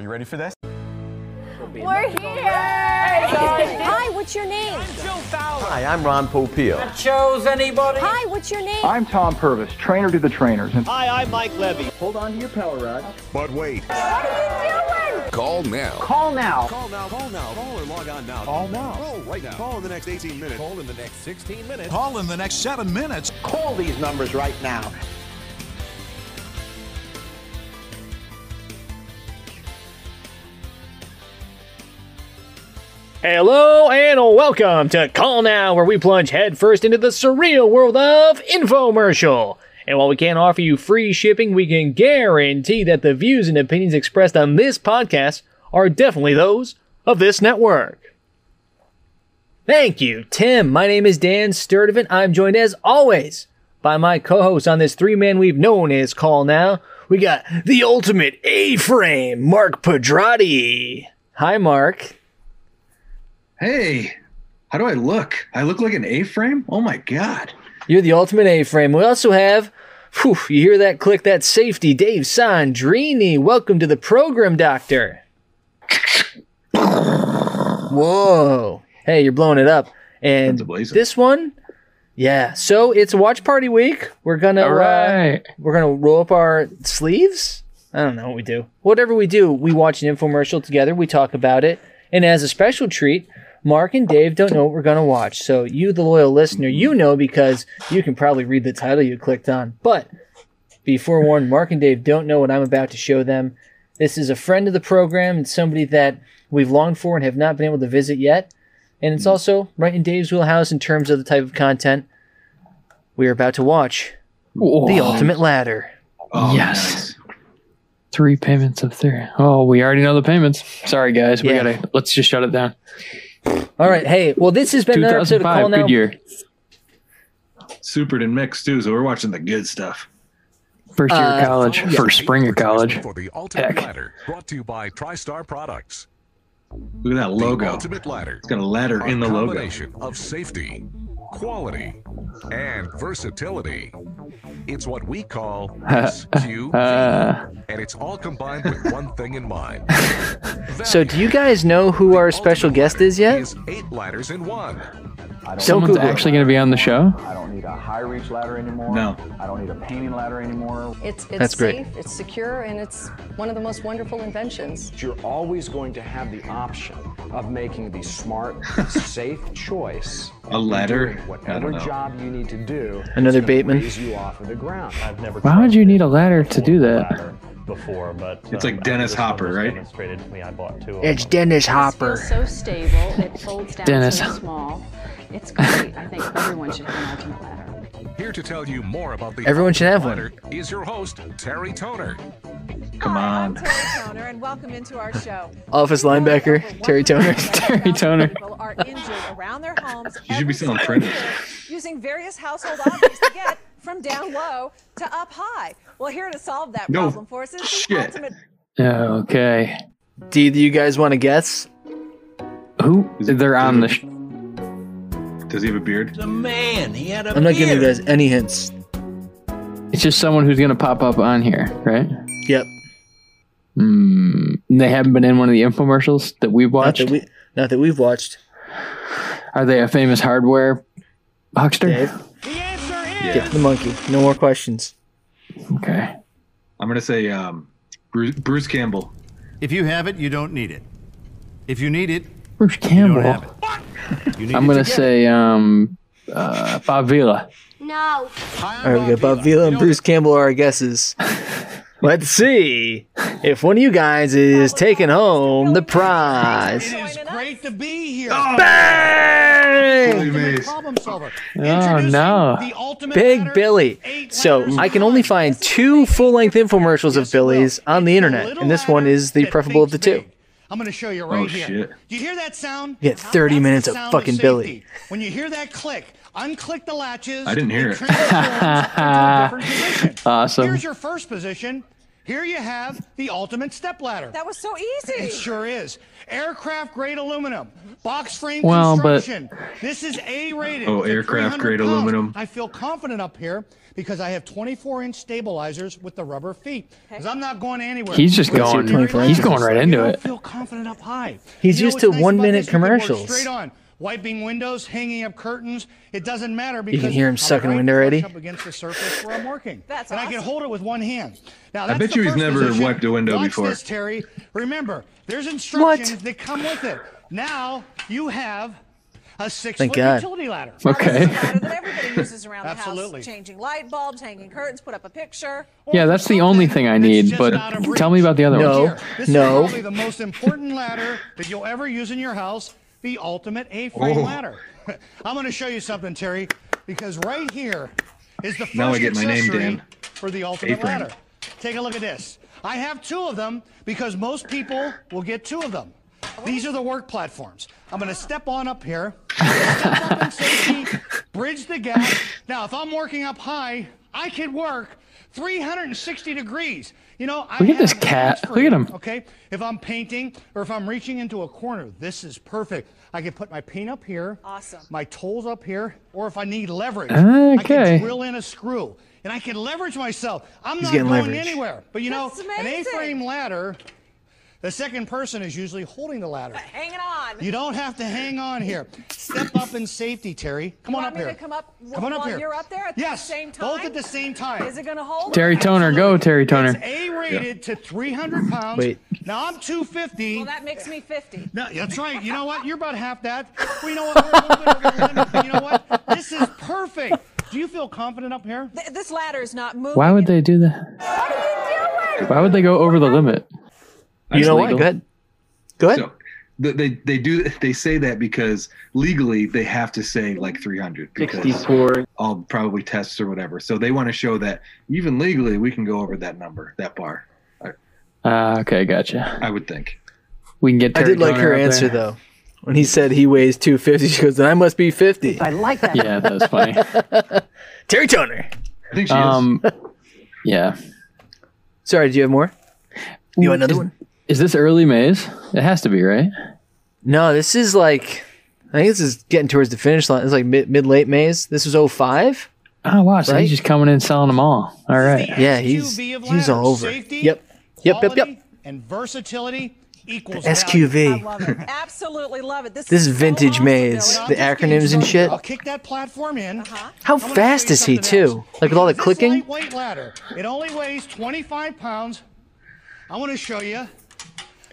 Are you ready for this? We're here! Hi, what's your name? Hi, I'm Ron Popeil. Chose anybody? Hi, what's your name? I'm Tom Purvis, trainer to the trainers. And Hi, I'm Mike Levey. hold on to your power rod. But wait. What are you doing? Call now. Call now. Call now, call now, call or log on now. Call now. Call right now. Call in the next 18 minutes. Call in the next 16 minutes. Call in the next seven minutes. Call these numbers right now. Hello and welcome to Call Now, where we plunge headfirst into the surreal world of infomercial. And while we can't offer you free shipping, we can guarantee that the views and opinions expressed on this podcast are definitely those of this network. Thank you, Tim. My name is Dan Sturdivant. I'm joined as always by my co-host on this three-man we've known as Call Now. We got the ultimate A-frame, Mark Pedrati. Hi, Mark. Hey, how do I look? I look like an A-frame? Oh my god. You're the ultimate A-frame. We also have, whew, you hear that click, that safety, Dave Sandrini. Welcome to the program, Doctor. Whoa. Hey, you're blowing it up. And this one, yeah. So it's a watch party week. We're gonna, All right. uh, we're gonna roll up our sleeves. I don't know what we do. Whatever we do, we watch an infomercial together. We talk about it, and as a special treat, Mark and Dave don't know what we're gonna watch. So you, the loyal listener, you know because you can probably read the title you clicked on. But be forewarned, Mark and Dave don't know what I'm about to show them. This is a friend of the program and somebody that we've longed for and have not been able to visit yet. And it's also right in Dave's wheelhouse in terms of the type of content we are about to watch. The Ultimate Ladder. Oh, Yes. nice. Three payments of three. Oh, we already know the payments. Sorry, guys. We Yeah. gotta let's just shut it down. All right, hey, well, this has been another episode of 2005, Call Now. good year. Supered and mixed too, so we're watching the good stuff. First year Uh, of college. First spring of college. For the Ultimate Heck. Ladder, brought to you by TriStar Products. Look at that The logo. Ultimate Ladder. It's got a ladder A in the logo. combination of safety, quality, and versatility. It's what we call SQV, Uh, and it's all combined with one thing in mind. So, do you guys know who our special guest is yet? Is eight ladders in one. Someone's actually gonna be on the show. I don't need a high reach ladder anymore. No. I don't need a painting ladder anymore. It's, it's That's great. safe, it's secure, and it's one of the most wonderful inventions. You're always going to have the option of making the smart, safe choice. A ladder? Doing I Whatever don't know. job you need to do. Another that's Bateman? You off of the ground. I've never Why would you need a ladder to do that? before, but It's like um, Dennis after this one Hopper, right? Demonstrated to me, I bought two of It's them. Dennis Hopper. so stable, it folds down Dennis. so small. It's great. I think everyone should have an ultimate ladder. Here to tell you more about the Everyone should Ultimate have one. Ladder is your host, Terry Toner. Come Hi, on. I'm Terry Toner, and welcome into our show. Office linebacker, Terry Toner. Terry Toner. Are injured around their homes. You should be every selling single printers. Using various household objects to get from down low to up high. Well, here to solve that No problem for us is the shit. ultimate Okay. Do you guys want to guess? Who? They're on the. Sh- Does he have a beard? I'm not giving you guys any hints. it's just someone who's gonna pop up on here, right? Yep. Hmm. They haven't been in one of the infomercials that we've Not watched. that, we, not that we've watched. Are they a famous hardware huckster? Dave? Get the monkey. No more questions. Okay. I'm gonna say um, Bruce, Bruce Campbell. If you have it, you don't need it. If you need it, Bruce you don't Campbell. have it. You need I'm gonna to say um, uh, Bob Vila. No. All right, we got Bob Vila and Bruce Campbell are our guesses. Let's see if one of you guys is taking home the prize. It is great to be here. Bang! Problem solver. Oh no. Big Billy. So I can only find two full-length infomercials of Billy's on the internet, and this one is the preferable of the two. I'm going to show you Oh shit. Do you hear that sound? You get 30 That's minutes of fucking safety. Billy. When you hear that click, unclick the latches. I didn't hear it. transforms into a different position. Awesome. Here's your first position. here you have the ultimate step ladder. That was so easy. It sure is. Aircraft grade aluminum, box frame Well, but- construction. This is A rated. Oh, aircraft 300 grade pounds. aluminum. I feel confident up here because I have 24 inch stabilizers with the rubber feet. Because I'm not going anywhere. He's just going. He's going right You into don't it. feel confident up high. He's You used to nice one-minute this? You can work commercials. Straight on. Wiping windows, hanging up curtains. It doesn't matter because you can hear him I'm sucking right wind flush already? Up against the surface where I'm working. That's and I can hold it with one hand. Now, I bet you he's never position. wiped a window Watch before. This, Terry. Remember, there's instructions that come with it. Now you have a six Thank foot God. utility ladder. Okay. Ladder that everybody uses around the Absolutely. house. Changing light bulbs, hanging curtains, put up a picture. Yeah, that's the only thing I need. But tell me about the other No. one. This No. is probably the most important ladder that you'll ever use in your house, the ultimate A-frame Oh. ladder. I'm going to show you something, Terry, because right here is the first Now I get my name, accessory Dan. for the ultimate A-frame. ladder. Take a look at this. I have two of them because most people will get two of them. These are the work platforms. I'm going to step on up here, step up in safety, bridge the gap. Now, if I'm working up high, I can work 360 degrees. You know, I Look at this cat. Look at him. Okay, if I'm painting or if I'm reaching into a corner, this is perfect. I can put my paint up here, Awesome. my tools up here, or if I need leverage, okay. I can drill in a screw and I can leverage myself. I'm He's not going leverage. anywhere. But you know, That's an. A-frame ladder, the second person is usually holding the ladder. Hanging on. You don't have to hang on here. Step up in safety, Terry. Come on up here. come up Come on up here. you're up there at the yes, same both at the same time. Is it going to hold? Terry Toner, go Terry Toner. It's A-rated to 300 pounds. Wait. Now I'm 250. Well, that makes me 50. No, that's right. You know what? You're about half that. Well, you know what? We're a little bit over the limit, but you know what? This is perfect. Do you feel confident up here? Th- this ladder is not moving. Why would they do that? What are you doing? Why would they go over the limit? You know what? legal. Go ahead. Go ahead. So they they do they say that because legally they have to say like 300 because 64. all probably tests or whatever. So they want to show that even legally we can go over that number, that bar. I, Ah, okay, gotcha. I would think. We can get. I Terry did like her answer there. though. When he said he weighs 250, she goes, then I must be 50. I like that. Yeah, that was funny. Terry Toner. I think she um, yeah. Sorry, do you have more? You want another one? Is this early Mays? It has to be, right? No, this is like, I think this is getting towards the finish line. It's like mid, mid late Mays. This was 05. Oh wow, so Right? he's just coming in selling them all. All right. Yeah, he's he's all over. Safety, Yep. Yep, yep, yep. And versatility equals value. I SQV. love it. Absolutely love it. This, This is vintage awesome, Mays. The acronyms and shit. I'll kick that platform in. Uh-huh. How I'm fast is he something else. too? Like with all the This clicking? lightweight ladder. It only weighs 25 pounds. I want to show you.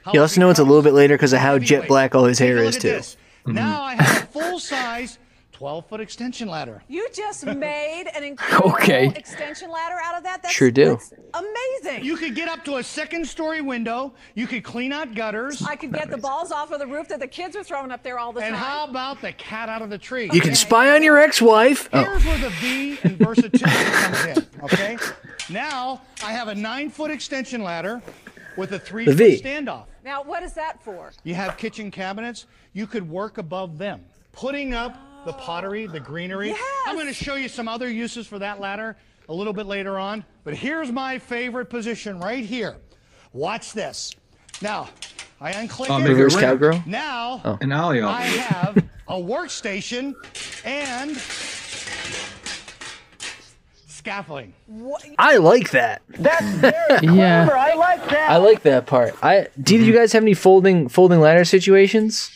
How You also know it's a little bit later because of how jet black all his hair is at too. this. Mm-hmm. Now I have a full size 12 foot extension ladder. You just made an incredible Okay. extension ladder out of that. That's, Sure do. That's amazing. You could get up to a second story window. You could clean out gutters. I could get the balls off of the roof that the kids were throwing up there all the And time. And how about the cat out of the tree? You can spy on your ex-wife. Oh, Here's where the V and versatility comes in. Okay. Now I have a nine foot extension ladder with a three foot standoff. Now, what is that for? You have kitchen cabinets. You could work above them, putting up the pottery, the greenery. I'm going to show you some other uses for that ladder a little bit later on. But here's my favorite position right here. Watch this. Now, I unclick Oh, it. make it reverse ring. cowgirl. Now, An ollie. I have a workstation and scaffolding. I like that. That's very Yeah. I like that I like that part. I do. You guys have any folding folding ladder situations?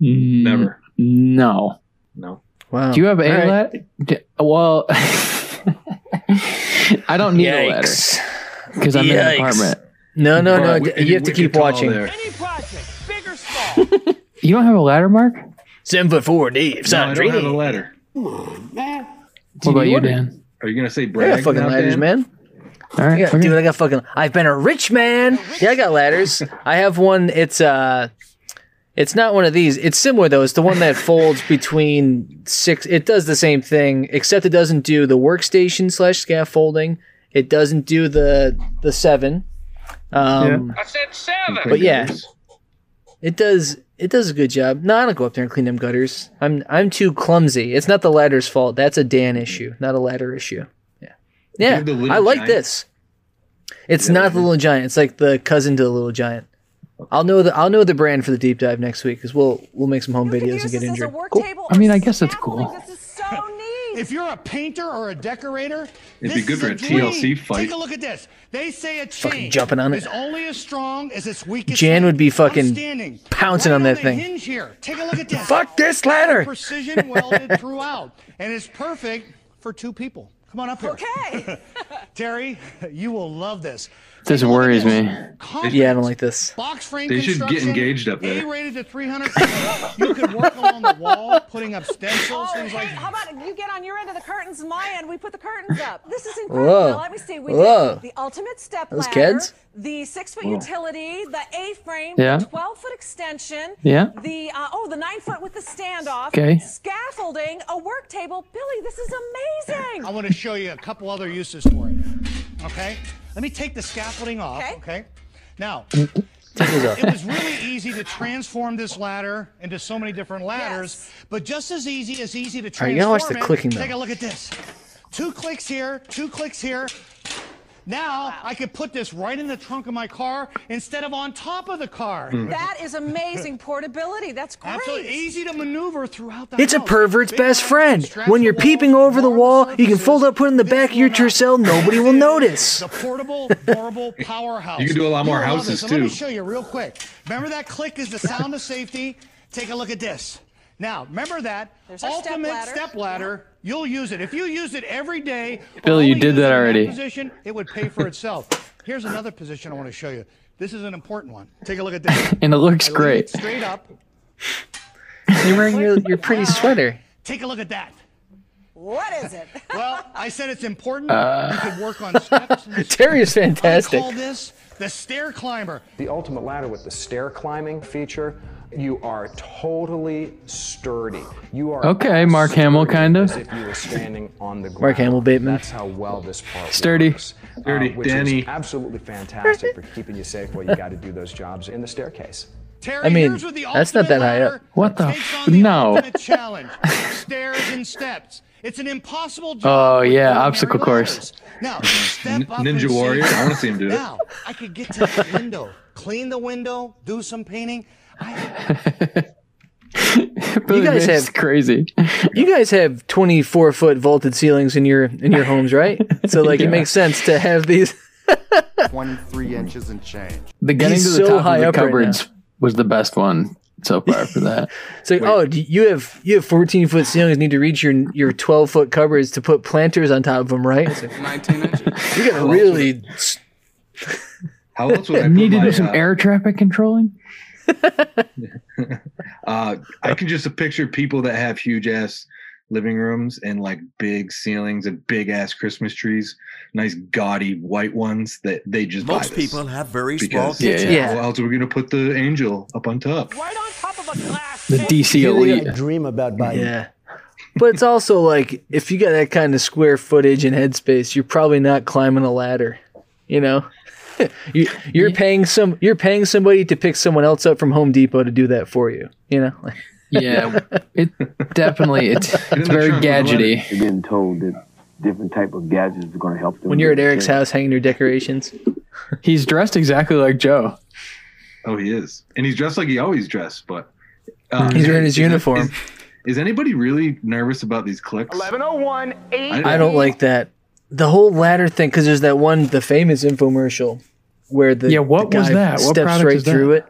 Mm, Never. No. No. Wow. Do you have a All right. ladder? D- Well, I don't need a ladder because I'm in an apartment. No, no, no. But d- we- You have to keep watching. there. Any project, big or small. You don't have a ladder, Mark? Seven foot four, Dave. No, I don't have a ladder. Come on, man. What about you, order? Dan? Are you gonna say I got brag? fucking now, ladders, Dan? man. All right. I got, okay. dude, I got fucking. I've been a rich man. Yeah, I got ladders. I have one. It's uh, it's not one of these. It's similar though. It's the one that folds between six. It does the same thing, except it doesn't do the workstation slash scaffolding. It doesn't do the the seven. Um, I said seven. But yeah. It does. It does a good job. No, I don't go up there and clean them gutters. I'm I'm too clumsy. It's not the ladder's fault. That's a Dan issue, not a ladder issue. Yeah, yeah. have the little I like giant- this. It's not the Little Giant. It's like the cousin to the Little Giant. I'll know the I'll know the brand for the deep dive next week because we'll we'll make some home videos and get injured. I mean, I guess it's cool. If you're a painter or a decorator, It'd this be good is for a dream. TLC fight. Take a look at this. They say a chain jumping on it. is only as strong as its weakest. Jan would be fucking pouncing right on that thing. Hinge here. Take a look at this. Fuck this ladder. Precision welded throughout, and it's perfect for two people. Come on up here. Okay. Terry, you will love this. This worries me. Yeah, I don't like this. Box frame They should get engaged up there. A-rated to 300. you could work along the wall, putting up stencils, Oh, things like hey, how about you get on your end of the curtains my end? We put the curtains up. This is incredible. Whoa. Now, let me see. We Whoa. did the ultimate step Those ladder, kids? the six foot Whoa. utility, the A-frame, Yeah. the 12 foot extension, Yeah. the uh, oh the nine foot with the standoff, Okay. scaffolding, a work table. Billy, this is amazing. I want to show you a couple other uses for it. Okay? Let me take the scaffolding off. Okay. Okay. Now, Take those off. it was really easy to transform this ladder into so many different ladders, but just as easy as easy to right, transform you gotta watch the it, clicking, though. Take a look at this. Two clicks here, two clicks here. Now I could put this right in the trunk of my car instead of on top of the car. Mm. That is amazing portability. That's great. Absolutely easy to maneuver throughout the It's a pervert's Big best friend. When you're wall, peeping over the marble wall, you can fold up, put it in the back of your Tercel. Nobody will notice. The portable, durable powerhouse. You can do a lot more You'll houses, this. And Let me show you real quick. Remember that click is the sound of safety? Take a look at this. Now, remember that There's our step ultimate ladder. step ladder. You'll use it. If you use it every day, Bill, you did that it in already. position, it would pay for itself. Here's another position I want to show you. This is an important one. Take a look at this. And it looks I great. it Straight up. You're wearing your, your pretty sweater. Take a look at that. What is it? Well, I said it's important. Uh. you could work on steps. Terry is fantastic. I call this the stair climber. The ultimate ladder with the stair climbing feature, you are totally sturdy. You are Okay, Mark Hamill, kind of. If you were standing on the ground. Mark Hamill Bateman. That's how well this part Sturdy. works. uh, Sturdy. which Danny. is absolutely fantastic for keeping you safe while you got to do those jobs in the staircase. Terry, I mean, here's what the that's not that high up. What the f- no. challenge: stairs and steps. It's an impossible job. Oh, yeah, obstacle course. Now, step up Ninja Warrior. I wanna see him do it. Now, I could get to the window, clean the window, do some painting. I, Billy guys have- crazy. You guys have 24 foot vaulted ceilings in your in your homes, right? So like Yeah. it makes sense to have these. 23 inches and change. The getting He's to the so top high of the up right cupboards was the best one so far for that. It's like, oh, you have you have 14 foot ceilings. Need to reach your your 12 foot cupboards to put planters on top of them, right? It's like, 19 inches. you gotta really. How else would I put Need to my, do some uh, air traffic controlling. Uh, I can just picture people that have huge ass living rooms and like big ceilings and big ass Christmas trees, nice gaudy white ones that they just buy Most this people have very small because Yeah, kitchens. yeah. How else are we gonna put the angel up on top? Right on top of a glass. The DC Elite. dream about buying. Yeah. But it's also like if you got that kind of square footage and headspace, you're probably not climbing a ladder. You know, you, you're paying some you're paying somebody to pick someone else up from Home Depot to do that for you. You know, Yeah, it definitely it's, it's very trunk with a letter. gadgety. You're getting told that different type of gadgets are going to help them. when you're at Eric's there. house hanging your decorations. He's dressed exactly like Joe. Oh, he is, and he's dressed like he always dressed, but uh, He's wearing his is uniform. Is, is anybody really nervous about these clicks? 1101 8. I don't like that. The whole ladder thing, because there's that one, the famous infomercial where the Yeah, what the was that? What steps product right is that? through it.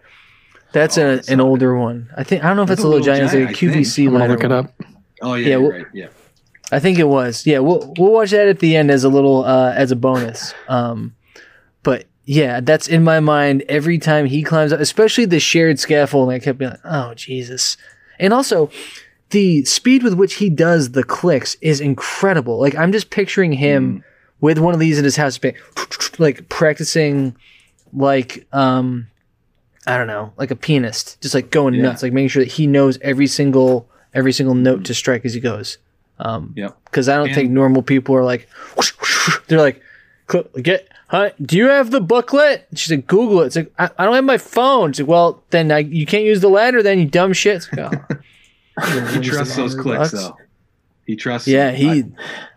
That's Oh, a, that's an not older one. I think I don't know if That's it's a a little Little giant. It's like a I think. QVC I'm gonna ladder. look it one. up. Oh yeah, Yeah, you're right. Yeah. I think it was. Yeah, we'll we'll watch that at the end as a little uh, as a bonus. Um, but yeah, that's in my mind every time he climbs up, especially the shared scaffold. I kept being like, oh Jesus, and also the speed with which he does the clicks is incredible. Like I'm just picturing him with one of these in his house, being- like practicing, like um, I don't know, like a pianist, just like going Yeah. nuts, like making sure that he knows every single every single note to strike as he goes. Um, Yep. because I don't And- think normal people are like, they're like, get, huh? Do you have the booklet? She said, Google it. It's like, I, I don't have my phone. She's like, well, then I, you can't use the ladder. Then you dumb shit. Like, oh. He trusts those clicks though. He trusts. Yeah, he. I,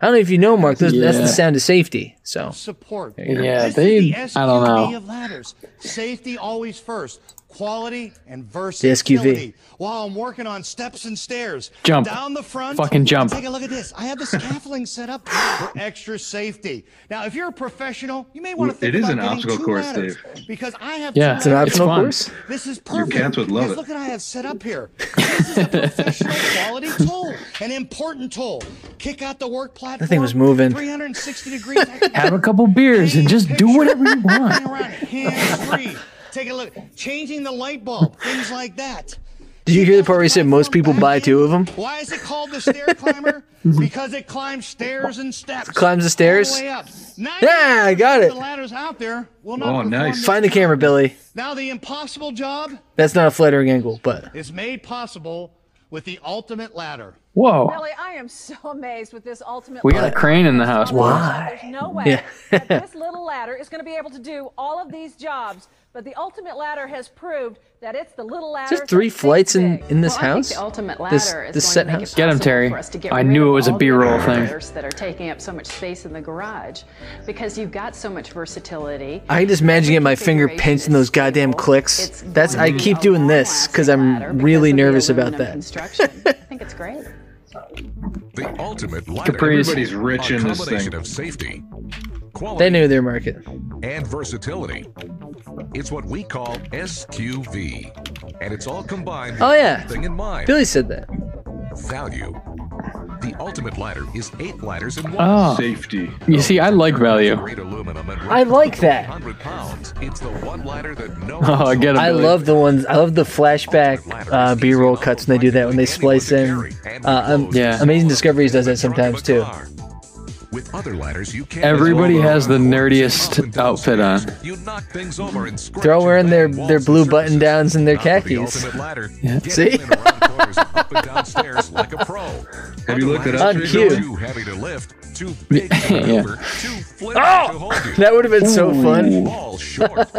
don't know if you know, Mark. Those, That's Yeah. the sound of safety. So support. There you go. Yeah, This they- is the I don't know. Of ladders. Safety always first. Quality and SQV. versatility. While I'm working on steps and stairs. Jump. Down the front. Fucking jump. Take a look at this. I have the scaffolding set up for extra safety. Now, if you're a professional, you may want to think It is about an getting obstacle two course, ladders, Dave. Because I have Yeah, It's an ladders. optional It's fun. course? This is Your cats would love it. Look what I have set up here. This is a professional quality tool, an important tool. Kick out the work platform. That thing was moving. 360 degrees. I can Have a couple beers and just do whatever you want. hands free. Take a look. Changing the light bulb, things like that. did you hear the part where he said most people buy two of them? Why is it called the stair climber? because it climbs stairs and steps. Climbs the stairs? The. Yeah, I got it. The ladders out there will not Oh, nice. Find the camera, Billy. Now the impossible job That's not a flattering angle, but it's made possible with the ultimate ladder. Whoa. Billy, I am so amazed with this ultimate. We got a crane in the house. Why? There's no way Yeah. that this little ladder is going to be able to do all of these jobs. But the ultimate ladder has proved that it's the little ladder. is there three flights in in this Well, house? the ultimate This ladder is this going set to make house. it Get 'em, possible Terry. us to get I rid knew of it was a all the B-roll thing. that are taking up so much space in the garage because you've got so much versatility. I can just imagine getting my finger pinched in those goddamn clicks. That's I keep doing this because I'm really nervous about that. Construction. I think it's great. The ultimate ladder. Caprice. Everybody's rich a in this combination thing. of safety, They knew their market. and versatility. It's what we call SQV, and it's all combined Oh yeah, thing in mind: Billy said that. value. The ultimate ladder is eight ladders in one. Oh, Safety. you see, I like value. Great aluminum and I like that. pounds. It's the one ladder that no Oh, I get it. I Billy. love the ones. I love the flashback uh, B-roll cuts when they do that when they splice in. Uh, um, Yeah. Amazing Discoveries does that sometimes too. With other ladders, you can't Everybody has the nerdiest outfit on. You knock things over and They're all wearing their their blue button downs and their Not with the khakis. Yeah. See? In and around corners, up and down stairs like a pro. Have you looked it Other up? ladders On cue. Too heavy to lift, too big to Yeah. maneuver, too Oh! to hold you. That would have been so fun. All.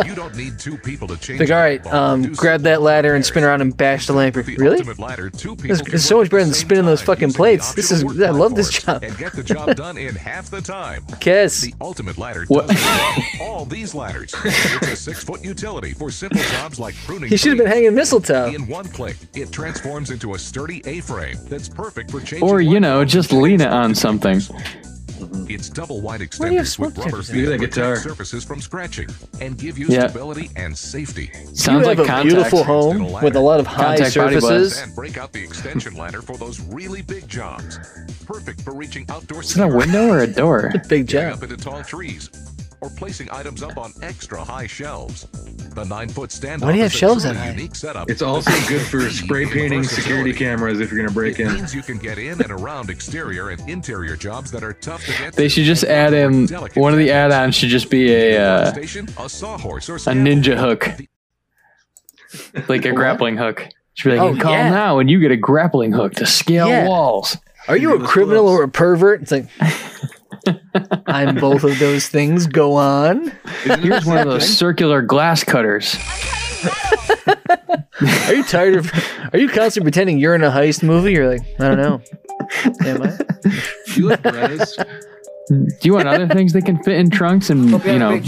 You don't need two people to change. Like, all a right, ball. um, grab that ladder and spin around and bash the lamp. With the Really? ultimate ladder, two people It's, so much better than spinning those fucking plates. This is I love this job. And get the job done in half the time. Kiss. The ultimate ladder What? all. all these ladders. It's a six-foot utility for simple jobs like pruning. He should have been hanging mistletoe. In one click, it transforms into a sturdy A-frame that's perfect for changing. Or, you know, just lean it on something. It's double wide Why do you have extenders with rubber feet that that guitar. surfaces from scratching and give you Yeah. stability and safety. Sounds you like a contact. beautiful home with a lot of high Contact body surfaces. And break out the extension ladder for those really big jobs. Perfect for reaching outdoor Is it a window or a door? Big job. up into tall trees, or placing items up on extra high shelves. The nine-foot standoff Why do you have shelves truly that high? unique setup. It's also good for spray painting security cameras if you're gonna break It in. means you can get in and around exterior and interior jobs that are tough to get. They should just add in one of the add-ons should just be a uh, Station, a sawhorse or a ninja hook, like a grappling hook. Should be like, Oh, you call yeah. now and you get a grappling hook to scale Yeah. walls. Are you a criminal or a pervert? It's like I'm both of those things. Go on. Here's one of those circular glass cutters. Are you tired of? Are you constantly pretending you're in a heist movie? You're like, I don't know. Am I? You look Brez. Do you want other things that can fit in trunks and you know?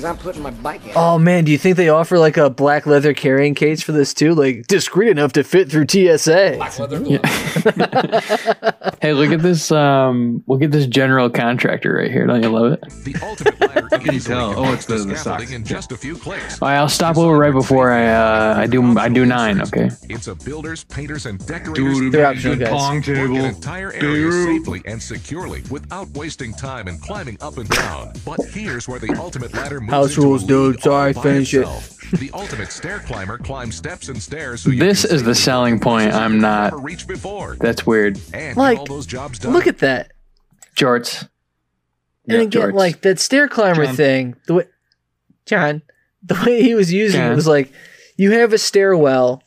Trunk because I'm putting my bike in. Oh man, do you think they offer like a black leather carrying case for this too? Like discreet enough to fit through TSA. Black leather. Hey, look at this. Um, look at this general contractor right here. Don't you love it? The ultimate ladder can you tell? Oh, it's the- to the scaffolding socks. in just a few clicks. All right, I'll stop over right before I uh, I do I do nine. Okay. It's a builders, painters, and decorators. Dude, They're a optional, good guys. pong Work an table. entire area room. safely and securely without wasting time and climbing up and down. But here's where the ultimate ladder moves House rules, dude. Sorry, all by finish it. The ultimate stair climber climbs steps and stairs. So you This is the selling point. I'm not- never before. That's weird. And Like, all those jobs done. Look at that. Jorts. And Yeah, again, jorts. like that stair climber John. thing, the way John, the way he was using it was like you have a stairwell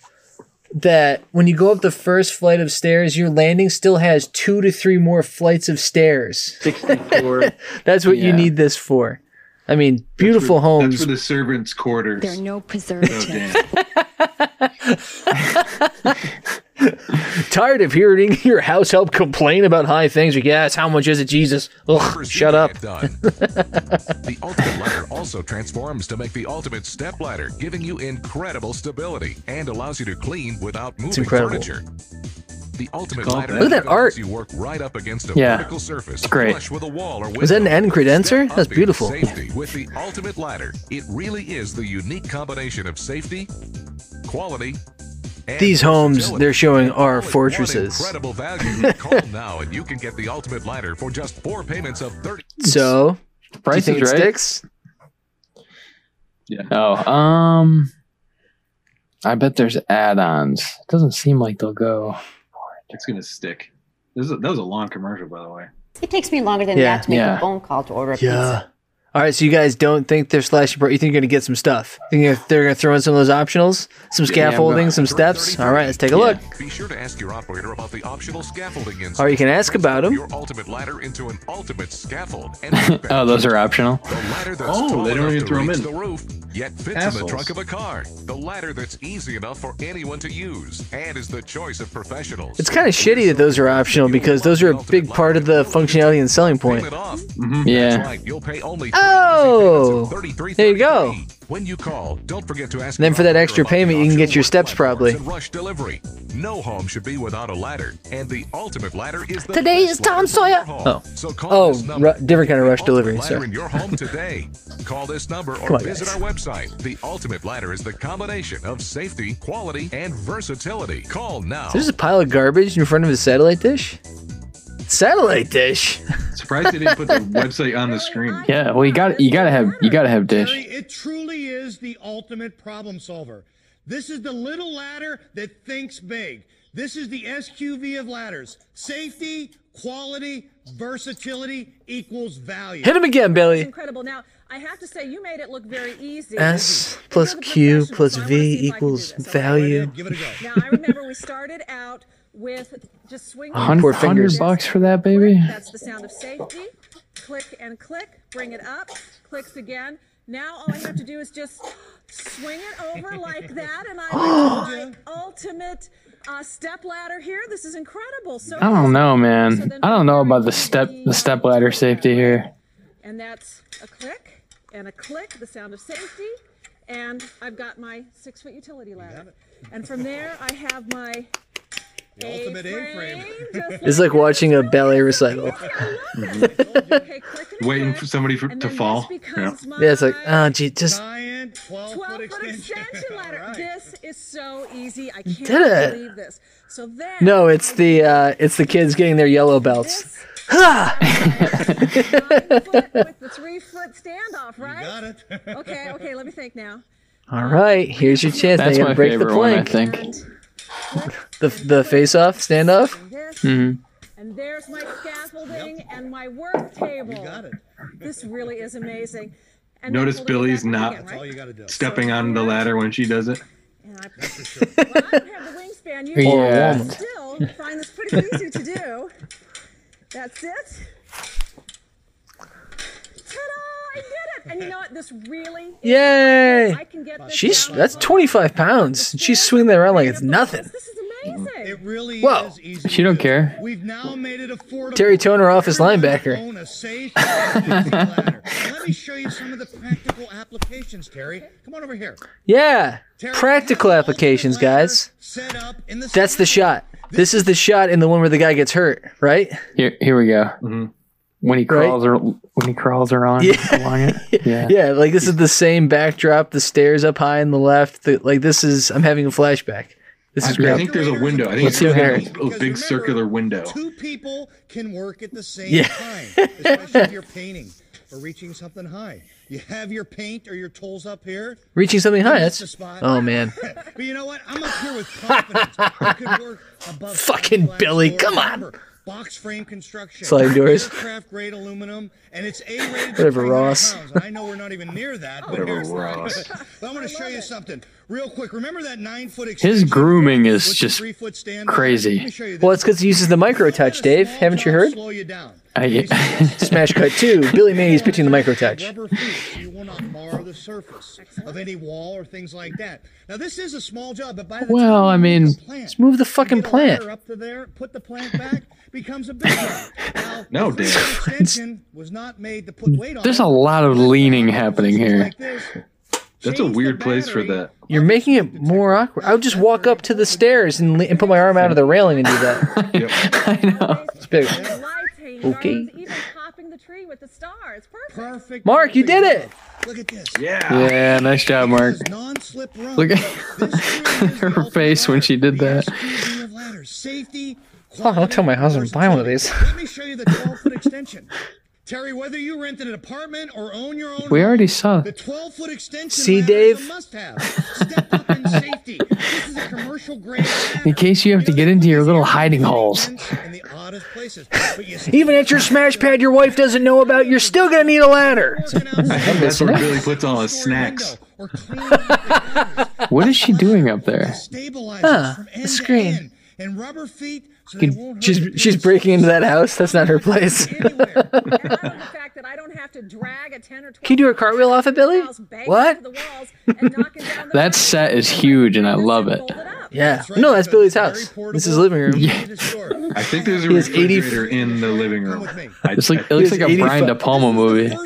that when you go up the first flight of stairs, your landing still has two to three more flights of stairs. 64. That's what you need this for. I mean, beautiful That's for- homes. That's for the servants' quarters. There are no Oh, preservatives. damn. Tired of hearing your house help complain about high things? Like, yes, how much is it, Jesus? Ugh, shut up. the Ultimate Ladder also transforms to make the ultimate step ladder, giving you incredible stability and allows you to clean without moving furniture. The Ultimate called Ladder that? Look at that art. you work right up against a Yeah. vertical surface, It's great. flush with a wall or Was that an window. end credencer? That's beautiful. Safety with the Ultimate Ladder. It really is the unique combination of safety, quality, These homes they're showing are All in one fortresses. Incredible value. Call now and you can get the Ultimate Ladder for just four payments of 30 So, do you Price is it right. sticks? Yeah. Oh, um, I bet there's add-ons. It doesn't seem like they'll go. It's gonna stick. This is a, that was a long commercial, by the way. It takes me longer than Yeah. that to make Yeah. a phone call to order a Yeah. pizza. All right, so you guys don't think they're slashing? Bro- you think you're gonna get some stuff? Think you're- they're gonna throw in some of those optionals, some scaffolding, I'm some steps? All right, let's take a look. Be sure to ask your operator about the optional scaffolding insert. Or you can ask about 'em. Your ultimate ladder into an ultimate scaffold. Oh, those are optional. the ladder that's Oh, they don't even throw them in. the roof, yet fits in the trunk of a car. The ladder that's easy enough for anyone to use and is the choice of professionals. It's kind of shitty that those are optional because those are a big part of the functionality and selling point. Mm-hmm. Yeah. That's right. You'll pay only Oh, there you go. when you call. Don't forget to ask. And then your for that operator extra about the payment, you can get your optional steps work probably. platforms and Rush delivery. No home should be without a ladder, and the ultimate ladder is the Today best is Tom ladder for Sawyer. your home. Oh. So call Oh, this number. ru- different kind of rush Ultimate delivery. Ladder Sorry. in your home today. Call this number or Come on, visit guys. our website. The Ultimate Ladder is the combination of safety, quality, and versatility. Call now. There's a pile of garbage in front of his satellite dish. Satellite dish. Surprised they didn't put the website on the screen. Yeah, well, you got you gotta have you gotta have dish. Terry, it truly is the ultimate problem solver. This is the little ladder that thinks big. This is the SQV of ladders. Safety, quality, versatility equals value. Hit him again, It's Billy. incredible. Now, I have to say, you made it look very easy. S plus Q plus V equals value. Give it a go. Now, I remember we started out with just swinging. A hundred, fingers. bucks for that baby. That's the sound of safety. Click and click. Bring it up. Clicks again. Now all I have to do is just swing it over like that, and I have my ultimate uh, step ladder here. This is incredible. So I don't know, man. then I don't know about the step the step ladder safety here. And that's a click and a click, the sound of safety. And I've got my six foot utility ladder. And from there, I have my ultimate A-frame. just It's like watching a ballet recital. okay, click Waiting for somebody for, to fall. this becomes my Yeah, it's like, oh, gee, just 12 12 foot foot extension. extension ladder. All right. This is so easy. I can't did it. believe this. So then no. It's the uh, it's the kids getting their yellow belts. Ha! with the three foot standoff, right? Got it. Okay, okay, let me think now. All right, here's your chance. That's now you my gotta break the favorite one, I plank. think. The the face off, standoff. This, hmm and there's my scaffolding and my work table. You got it. This really is amazing. And Notice Billy's not again, That's all right? you got to do. stepping on the ladder when she does it. And I, well, I don't have the wingspan. You Yeah. still find this pretty easy to do. That's it. Ta-da! I did it! And you know what? This really. Yay! I can get this She's down that's 25 pounds. She's swinging that around like it's nothing. This is amazing. It really Whoa. is easy. She don't care. We've now made it affordable. Terry Toner off his linebacker. Own a safe and easy ladder. Let me show you some of the practical applications, Terry. Come on over here. Yeah, Terry, practical have the applications, ultimate ladder guys. Set up in the That's the shot. This is the shot in the one where the guy gets hurt, right? Here here we go. Mhm. When he Right? crawls or when he crawls around Yeah. along it. Yeah. Yeah, like this is the same backdrop, the stairs up high on the left. The, like this is, I'm having a flashback. This I, is great. I think there's a window. I think Let's it's see got here. a, a big remember, circular window. Two people can work at the same Yeah. time, especially if you're painting or reaching something high. You have your paint or your tools up here. Reaching something high. That's the spot. oh man, But you know what? I'm up here with confidence. I could work above Fucking Billy, come on. Remember, Box frame construction. Sliding doors. Aircraft grade aluminum, and it's A-rated. Whatever, Ross. pounds. And I know we're not even near that, but Whatever, here's Ross. but I'm going to show you something real quick. Remember that nine foot His grooming is just three foot crazy. Let me show you well, this. it's because he uses the micro touch, Dave. Haven't you heard? Slow you down. I, Smash cut two. Billy Mays pitching the micro touch. Rubber feet, so you will not mar the surface of any wall or things like that. Now, this is a small job, but by the well, I mean, Let's move the fucking plant. up to there, put the plant back, becomes a big one. Now, No, the Dan. extension was not made to put weight on there's a lot of leaning happening here. That's a weird place for that. You're making it more awkward. I would just walk up to the stairs and, le- and put my arm out of the railing and do that. I know. It's big. Okay. Okay. Even topping the tree with the stars. Perfect. Perfect. Mark, you did it. Look at this. Yeah, Yeah, nice job, Mark. Look at her face when she did that. Safety. Oh, don't tell my husband I'm buying one of these. Let me show you the 12-foot extension. Terry, whether you rent an apartment or own your own We already saw. the 12-foot extension See, Dave? is a must-have. Step up in safety. This is a commercial grade In case you have to get into your little hiding holes. In the oddest places. But you see, Even at your smash pad your wife doesn't know about, you're still gonna need a ladder. That's where Billy puts all his snacks. What is she doing up there? stabilizers Huh, the screen. and rubber feet so they She's she's breaking into that house. That's not her place. the fact that I don't have to drag a 10 or 12 Can you do a cartwheel off it, Billy? What? That set is huge and I love it. Yeah. No, that's Billy's house. This is living room. I think there's a He has 80 refrigerator in the living room. I, It's like it looks like a He has Brian De Palma movie.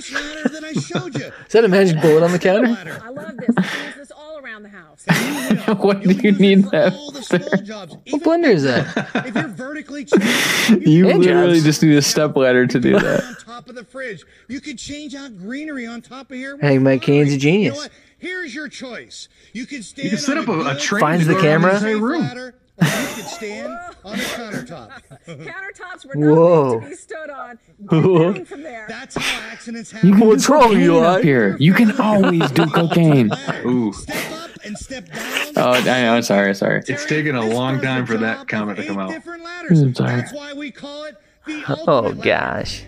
Is that a magic bullet on the counter? I love this. I can use this all around the house. what do you need that? What blender is that? If you're vertically changed, You literally jobs. just need a step ladder to do that. on top of the fridge. You could change out greenery on top of here. Hey, Mike Kane's a You know genius. What? Here's your choice. You could stand You can set on up a, a train Finds the go around camera. entire room. ladder, or you could stand on a countertop. Countertops were not Whoa. meant to be stood on. Get down from there. That's how accidents You happen. can What's do wrong, cocaine Eli? up here. You can always do cocaine. Ooh, Step up and step down. Oh, I know. Sorry, sorry. it's taken a long time for that comment to come out. I'm sorry. That's why we call it the Oh ultimate ladder. gosh.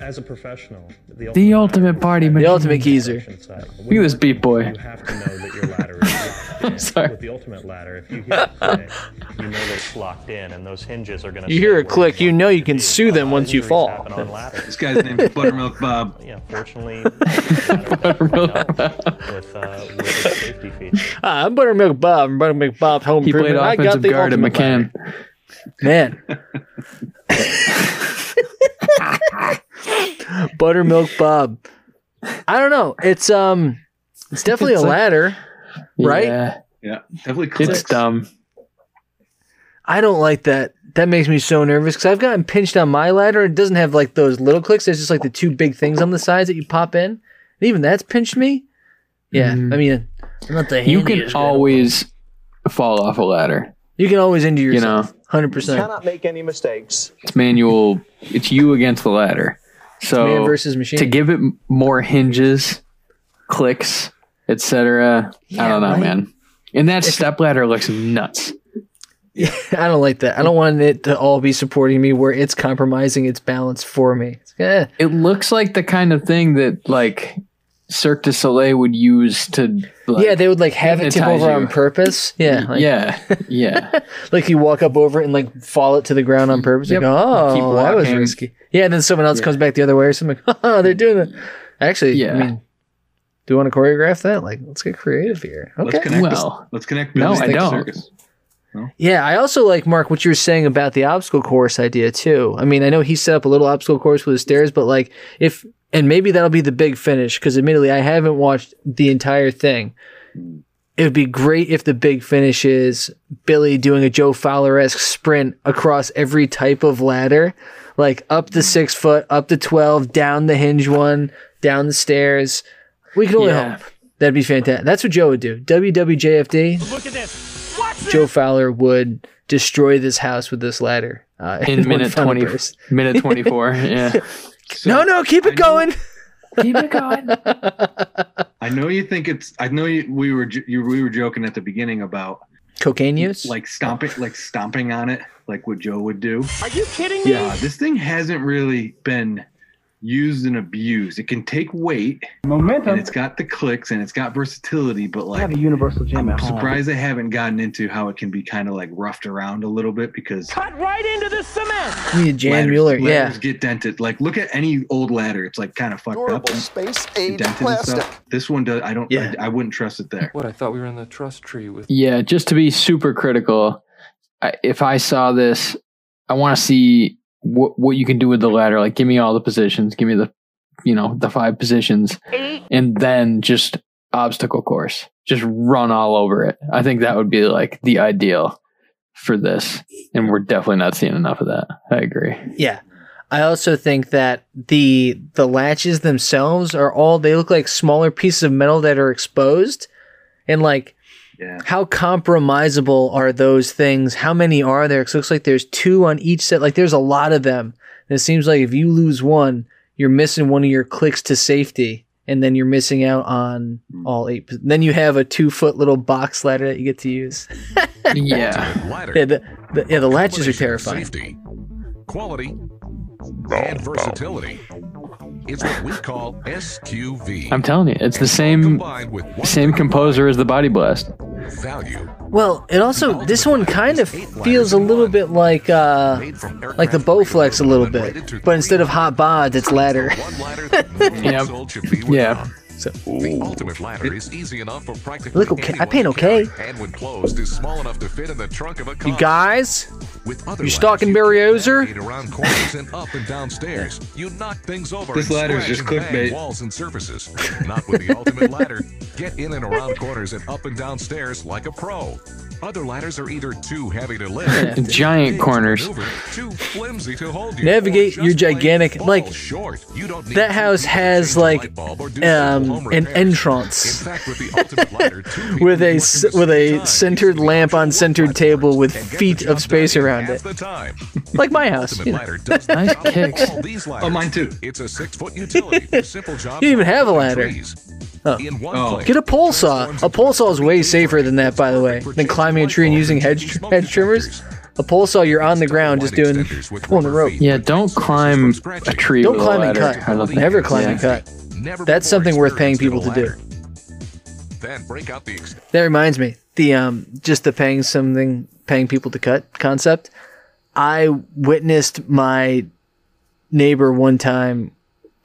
As a professional, the ultimate, The ultimate party The ultimate geezer. He site, Look at this beat boy. You have to know that your ladder is locked in. Sorry. With the ultimate ladder, if you hear it click, you know that it's locked in, and those hinges are going to. You hear a click, you know you can sue them once you fall. Happen on ladders. This guy's name is Buttermilk Bob. Yeah, fortunately, with uh, with safety feature. Ah, I'm Buttermilk Bob. I'm Buttermilk Bob's home He played improvement. I got offensive the guard at ultimate McCann. ladder. Man. Buttermilk Bob. I don't know. It's um it's definitely It's a like- ladder, right? Yeah, Yeah, definitely it's clicks. dumb. I don't like that. That makes me so nervous because I've gotten pinched on my ladder. It doesn't have like those little clicks. It's just like the two big things on the sides that you pop in. And even that's pinched me. Yeah, Mhm. I mean, I'm not the You can handiest guy. always fall off a ladder. You can always injure You know, hundred percent. You cannot make any mistakes. it's manual. It's you against the ladder. So Man versus machine. to give it more hinges, clicks, etc. I don't know, right. man. And that step ladder looks nuts. I don't like that. I don't want it to all be supporting me where it's compromising its balance for me. It's, eh. It looks like the kind of thing that like Cirque du Soleil would use to. Like, yeah, they would like have it tip over you. on purpose. Yeah, like, yeah, yeah. like you walk up over it and like fall it to the ground on purpose. Yep. Like, oh, Keep that was risky. Yeah, and then someone else comes back the other way or something. Like, oh, they're doing it. Actually, Yeah. I mean, do you want to choreograph that? Like, let's get creative here. Okay. Let's connect. Well, let's connect. no, I don't. Circus. Yeah, I also like Mark what you were saying about the obstacle course idea too. I mean, I know he set up a little obstacle course with the stairs, but like if and maybe that'll be the big finish because admittedly I haven't watched the entire thing. It would be great if the big finish is Billy doing a Joe Fowler esque sprint across every type of ladder, like up the six foot, up the twelve, down the hinge one, down the stairs. We can only Yeah. hope. That'd be fantastic. That's what Joe would do. WWJFD. Look at this. Joe Fowler would destroy this house with this ladder. Uh, In one minute twenty, burst. minute twenty four. Yeah, no, no, keep it going. keep it going. I know you think it's. I know you. We were. You, we were joking at the beginning about Cocaine use? like stomping, like stomping on it, like what Joe would do. Are you kidding me? Yeah, this thing hasn't really been used and abused. It can take weight, Momentum. and it's got the clicks and it's got versatility, but like I have a universal gym I'm at home. surprised they haven't gotten into how it can be kind of like roughed around a little bit because Cut right into the cement. You need Jan ladders, Mueller. Yeah. ladders get dented. Like look at any old ladder; it's like kind of fucked up, space dented and stuff. This one does. I don't. Yeah. I, I wouldn't trust it there. What I thought we were in the trust tree with. Yeah, just to be super critical, I, if I saw this, I want to see what what you can do with the ladder. Like, give me all the positions, give me the, you know, the five positions, and then just obstacle course, just run all over it. I think that would be like the ideal for this, and we're definitely not seeing enough of that. I agree. Yeah. I also think that the the latches themselves are all they look like smaller pieces of metal that are exposed. And like Yeah. how compromisable are those things? How many are there? 'Cause it looks like there's two on each set. Like there's a lot of them. And it seems like if you lose one, you're missing one of your clicks to safety. And then you're missing out on hmm. all eight. Then you have a two foot little box ladder that you get to use. Yeah. Yeah, the, the, yeah, the latches are terrifying. Safety, quality, and versatility. It's what we call SQV. I'm telling you, it's the same with same composer as the Body Blast. value. Well, it also this one kind of feels a little bit like uh like the Bowflex a little bit, but instead of hot bods, it's ladder. One ladder that no Yep. soul should be Yeah. Without. So, The ultimate ladder is easy enough for practically Look okay- I paint okay. And when closed, is small enough to fit in the trunk of a car. you guys, With other you stalking can Barry Ozer? around corners and up and down stairs. You knock things over. This ladder is just and bang clickbait. Walls and surfaces. Not with the ultimate ladder. Get in and around corners and up and down stairs like a pro. Other ladders are either too heavy to lift, Giant corners. too flimsy to hold you, Navigate your gigantic- like, short. You don't need that house has like light bulb or do simple um an entrance fact, with ladder, with a can s- work in the with a time, centered lamp on centered table with and get the feet of space around it, like my house. You, know. Nice the job of kicks. all. Oh, mine too. It's a six-foot utility simple jobs. You even have a cutting ladder. Trees. Oh. In one Oh. click, Get a pole saw. A pole saw is way safer than that, by the way, than climbing a tree and using hedge using smoke hedge trimmers. A pole saw, you're on the ground just doing Extenders with pulling the rope. Yeah, don't climb a tree Don't with a climb and ladder. cut. Never climb yeah. and cut. That's something worth paying people to do. ladder. Then break out the ex- That reminds me, the um, just the paying something, paying people to cut concept. I witnessed my neighbor one time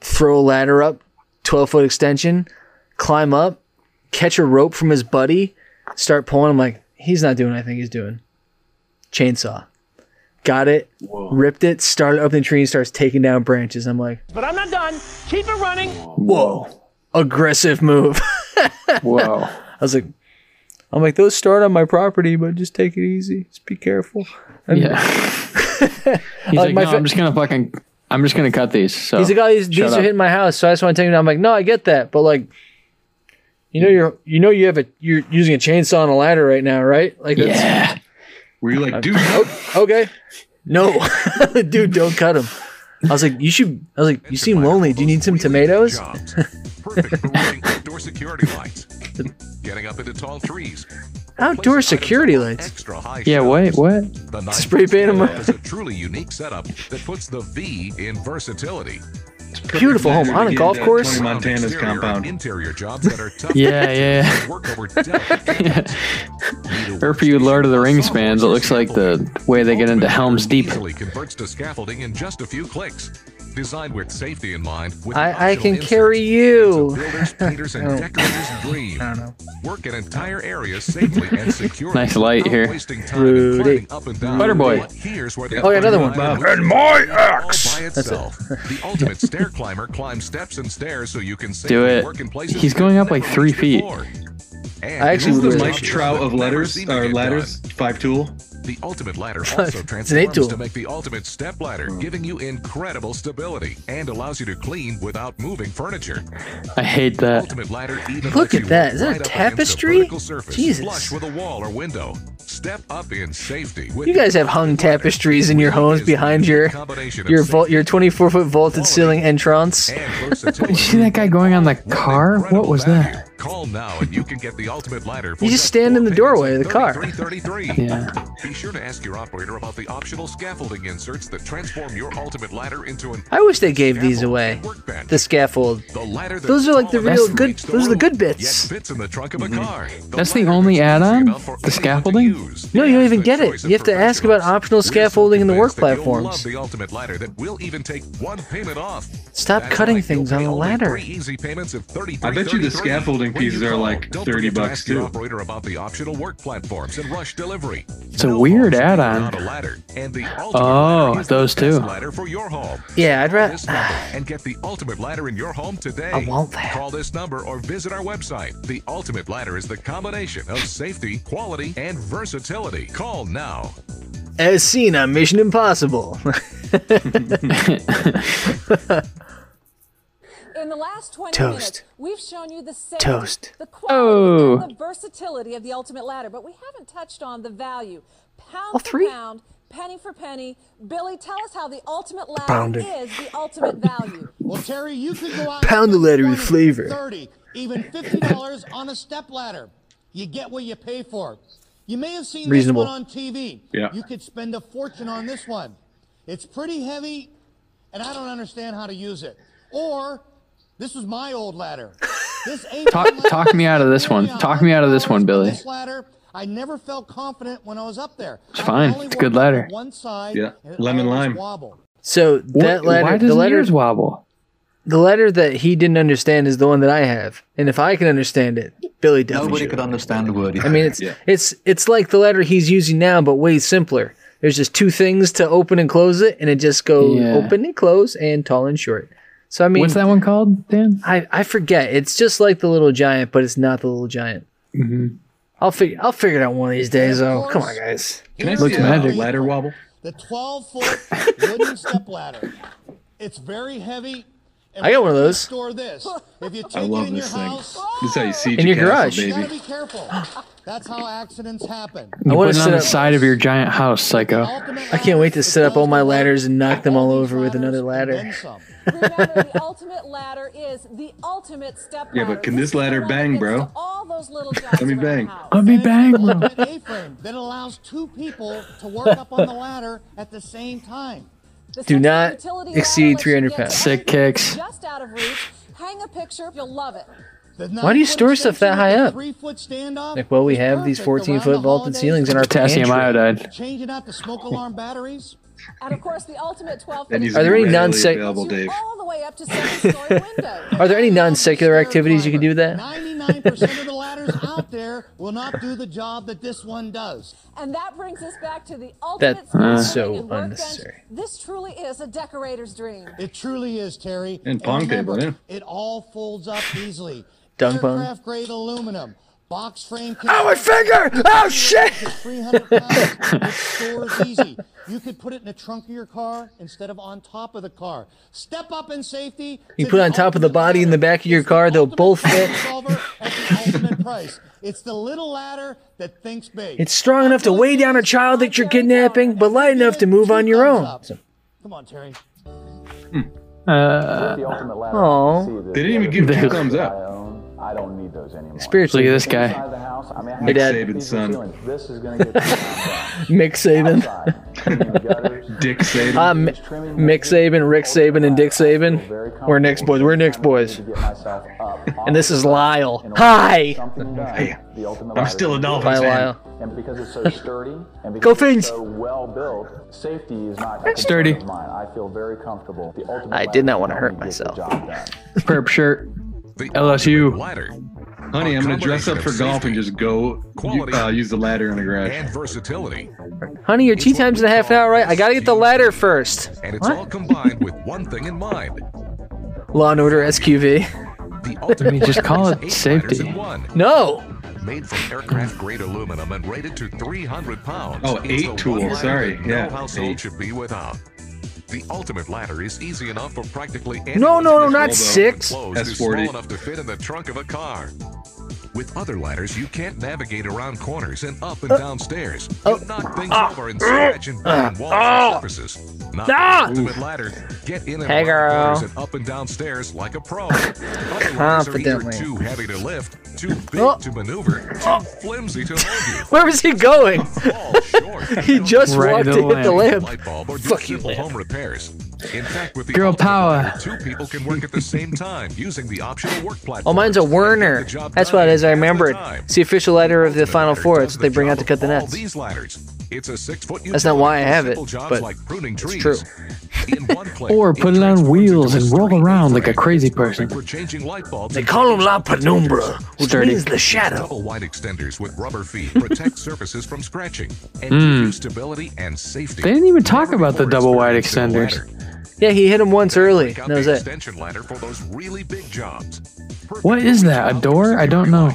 throw a ladder up, twelve foot extension, climb up, catch a rope from his buddy, start pulling. I'm like, he's not doing what I think he's doing. Chainsaw, got it, ripped it, started up the tree, and starts taking down branches. I'm like, But I'm not done. Keep it running. whoa, aggressive move. Whoa. I was like, I'm like, those start on my property, but just take it easy. Just be careful. And Yeah. He's Like like, my no, fa- I'm just gonna fucking, I'm just gonna cut these. So He's like, oh, these, shut these are hitting my house, so I just want to take them down. I'm like, no, I get that, but like, you know, you're, you know, you have a, you're using a chainsaw and a ladder right now, right? Like, that's, Yeah. Were you like, uh, dude? Oh, okay, no, dude, don't cut him. I was like, you should. I was like, you seem lonely. Do you need some tomatoes? jobs. Perfect for working outdoor security lights. Getting up into tall trees. Outdoor security lights. Extra high Yeah. shelves. Wait. What? The nice Spray paint 'em. is a truly unique setup that puts the V in versatility. Beautiful home on a golf course. Tony Montana's Exterior compound. Interior jobs that are tough. Yeah, to yeah. Work over delicate angles. Or for you Lord of the Rings fans, it looks like the way they get into Helm's Deep. Converts to scaffolding in just a few clicks. Designed with safety in mind. With I, I can carry you. Builders, painters, and oh. I decorators' dream. I don't know. Work an entire area safely and securely. Nice light here. Wasting Rudy. climbing up and down. Butter boy. Here's where the Oh, yeah, another one. And my axe. By itself. the ultimate stair climber climbs steps and stairs so you can safely Do it. work in places He's going up like three feet. And I actually This is would the really Mike Trout of letters or ladders, five tool. The ultimate ladder It's also an transforms to make the ultimate step ladder, giving you incredible stability and allows you to clean without moving furniture. I hate that. Ultimate ladder even Look at that. Is that. walk a right up against tapestry? vertical surface, Jesus. Flush with a wall or window. Step up in safety. with You guys have hung tapestries in your homes behind your your vault, your 24 foot vaulted ceiling entrance. Did you see that guy going on the car? What was that? Call now and you can get the ultimate ladder. You just stand in the doorway of the car. Yeah. Be sure to ask your operator about the optional scaffolding inserts that transform your ultimate ladder into an I wish they gave these away. The scaffold. the ladder that Those are like the real good. the Those are the good yet bits. fits in the trunk of a mm-hmm. car. That's the only add-on. The scaffolding. No, you don't even get it. You have to ask about optional scaffolding in the work Convinced Love platforms. the ultimate ladder that will even take one payment off. Stop That's cutting right, things on the ladder. easy payments of I bet you the scaffolding pieces are like 30 bucks too. operator about the optional work platforms and rush delivery. It's a weird add-on. Not a ladder. And the ultimate Oh, those two. for your home. Yeah, I'd rather. this number and get the ultimate ladder in your home today. I want that. Call this number or visit our website. The ultimate ladder is the combination of safety, quality, and versatility. Call now. As seen on Mission Impossible. In the last 20 Toast. minutes, we've shown you the safety, Toast. the quality, Oh. and the versatility of the Ultimate Ladder, but we haven't touched on the value. Pound All for three? pound, penny for penny. Billy, tell us how the Ultimate Ladder Pounder. is the ultimate value. Well, Terry, you could go out Pound the and ladder with 20, flavor. 30, even $50 on a step ladder. You get what you pay for. You may have seen Reasonable. this one on TV. Yeah. You could spend a fortune on this one. It's pretty heavy, and I don't understand how to use it. Or this was my old ladder. This ain't Talk- talk me out of this one. Talk me out of this one, Billy. This ladder, I never felt confident when I was up there. It's fine. It's a good ladder. One side, Yeah. Lemon lime. wobbled. So that What- ladder, why does the ladder, yours wobble? the letter that he didn't understand is the one that I have, and if I can understand it, Billy definitely Nobody should. could understand the word. I mean, it's Yeah. it's it's like the letter he's using now, but way simpler. There's just two things to open and close it, and it just goes Yeah. open and close and tall and short. So I mean, What's that one called, Dan? I I forget. It's just like the little giant, but it's not the little giant. Mm-hmm. I'll figure I'll figure it out one of these days. though. come on, guys. Can I Here's see Looks a magic. ladder wobble? The 12 foot wooden step ladder. It's very heavy. and I got one of where do you those. Store this. If you take I love it in this your thing. house, This is how you siege In your castle, garage. you gotta be careful. That's how accidents happen. I You wanna put it on the side of your giant house, psycho. I can't wait to set up all my goes to work. ladders and knock them all over with another ladder. Remember, the Ultimate Ladder is the ultimate step Yeah, but can this ladder bang, bro? All those little Let me bang. Let me bang, bro. A-frame that allows two people to work up on the ladder at the same time. The Do not exceed 300 pounds. to Sick kicks. Just out of reach. Hang a picture. You'll love it. The Why do you store stuff that high up? Like, well, we have these 14 foot vaulted ceilings in our Potassium iodide. Changing out the smoke alarm batteries. And of course, the ultimate 12 That foot needs Are there any non-sec- available, Dave. all the way up to seven story windows. Are there any non-secular activities you can do with that? 99% of the ladders out there will not do the job that this one does. And that brings us back to the ultimate That's scaffolding so and workbench. unnecessary. This truly is a decorator's dream. It truly is, Terry. And pong remember, table, It all folds up easily. Dunk pong. Aircraft grade aluminum. Box frame. Oh, my finger! Oh, shit! 300 pounds. It stores easy. You could put it in the trunk of your car instead of on top of the car. Step up in safety. You put the on top of the ultimate body in the back of your It's the car, they'll both fit. problem the ultimate price. It's the little ladder that thinks big. It's strong enough to weigh down a child that you're kidnapping, but light enough to move on your own. Come on, Terry. Uh, The ultimate ladder. Aw. See this They didn't even give two thumbs up. I don't need those anymore. Spiritually, Look at this guy. Inside the house, I mean, I Hey, Dad. have Saban's son. feelings. This is going to get the job Mick Saban. done. Outside, cleaning the gutters, Dick Saban. Mi- Mick Saban, Rick Saban, and Dick Saban. We're Nick's boys. We're Nick's boys. to get myself up. And this is Lyle. Hi. Hey, I'm still a is Dolphins Bye, fan. Lyle. And because it's so sturdy and because Go it's Fins! so well built, safety is not a Sturdy. of mine. I feel very comfortable. The I did not want to hurt me get the myself. perp shirt. The LSU. ladder. Honey, I'm gonna dress up for golf and just go quality, uh, use the ladder in the garage. and versatility. Honey, your tea time's in a half an hour, right? I gotta get the ladder first. And it's all combined with one thing in mind. Law and Order SQV. The ultimate just ladder call it safety. one. No. Made from aircraft grade aluminum and rated to 300 pounds. Oh, It's eight the one tool, sorry, yeah, No household eight. should be without. The ultimate ladder is easy enough for practically anyone. No, no, no, not six. Closed is S40. small enough to fit in the trunk of a car. With other ladders, you can't navigate around corners and up and uh, down stairs. Uh, you knock things uh, over and scratch and bang walls and surfaces. Not Ah! the ultimate ladder. Get in and Hey, around girl. corners and up and down stairs like a pro. Other ladders are either Confidently. too heavy to lift Too oh. big Oh. to maneuver, too flimsy to hold you. Where was he going? he just Right walked to to the hit the lamp. lamp. Light bulb or do Fuck you, simple lamp. home repairs. In fact, with the Girl power. ladder, two people can work at the same time using the optional work platform. Oh, mine's a Werner. That's what it is. I remember it. It's the official ladder of the Final Four. It's what they bring out to cut the nets. these ladders. It's a six-foot That's not why I have it, but like pruning it's trees. true. In Or put it on wheels and a roll around like a crazy person. for changing light bulbs They call him changing La Penumbra, extenders. which Sturdy. means the shadow. Double wide extenders with rubber feet protect surfaces from scratching and Mm. stability and safety. They didn't even talk about the double wide experienced in a extenders. Yeah, he hit him once early. That was it. extension ladder for those really big jobs. Perfect What for is reaching that? A door? I don't know.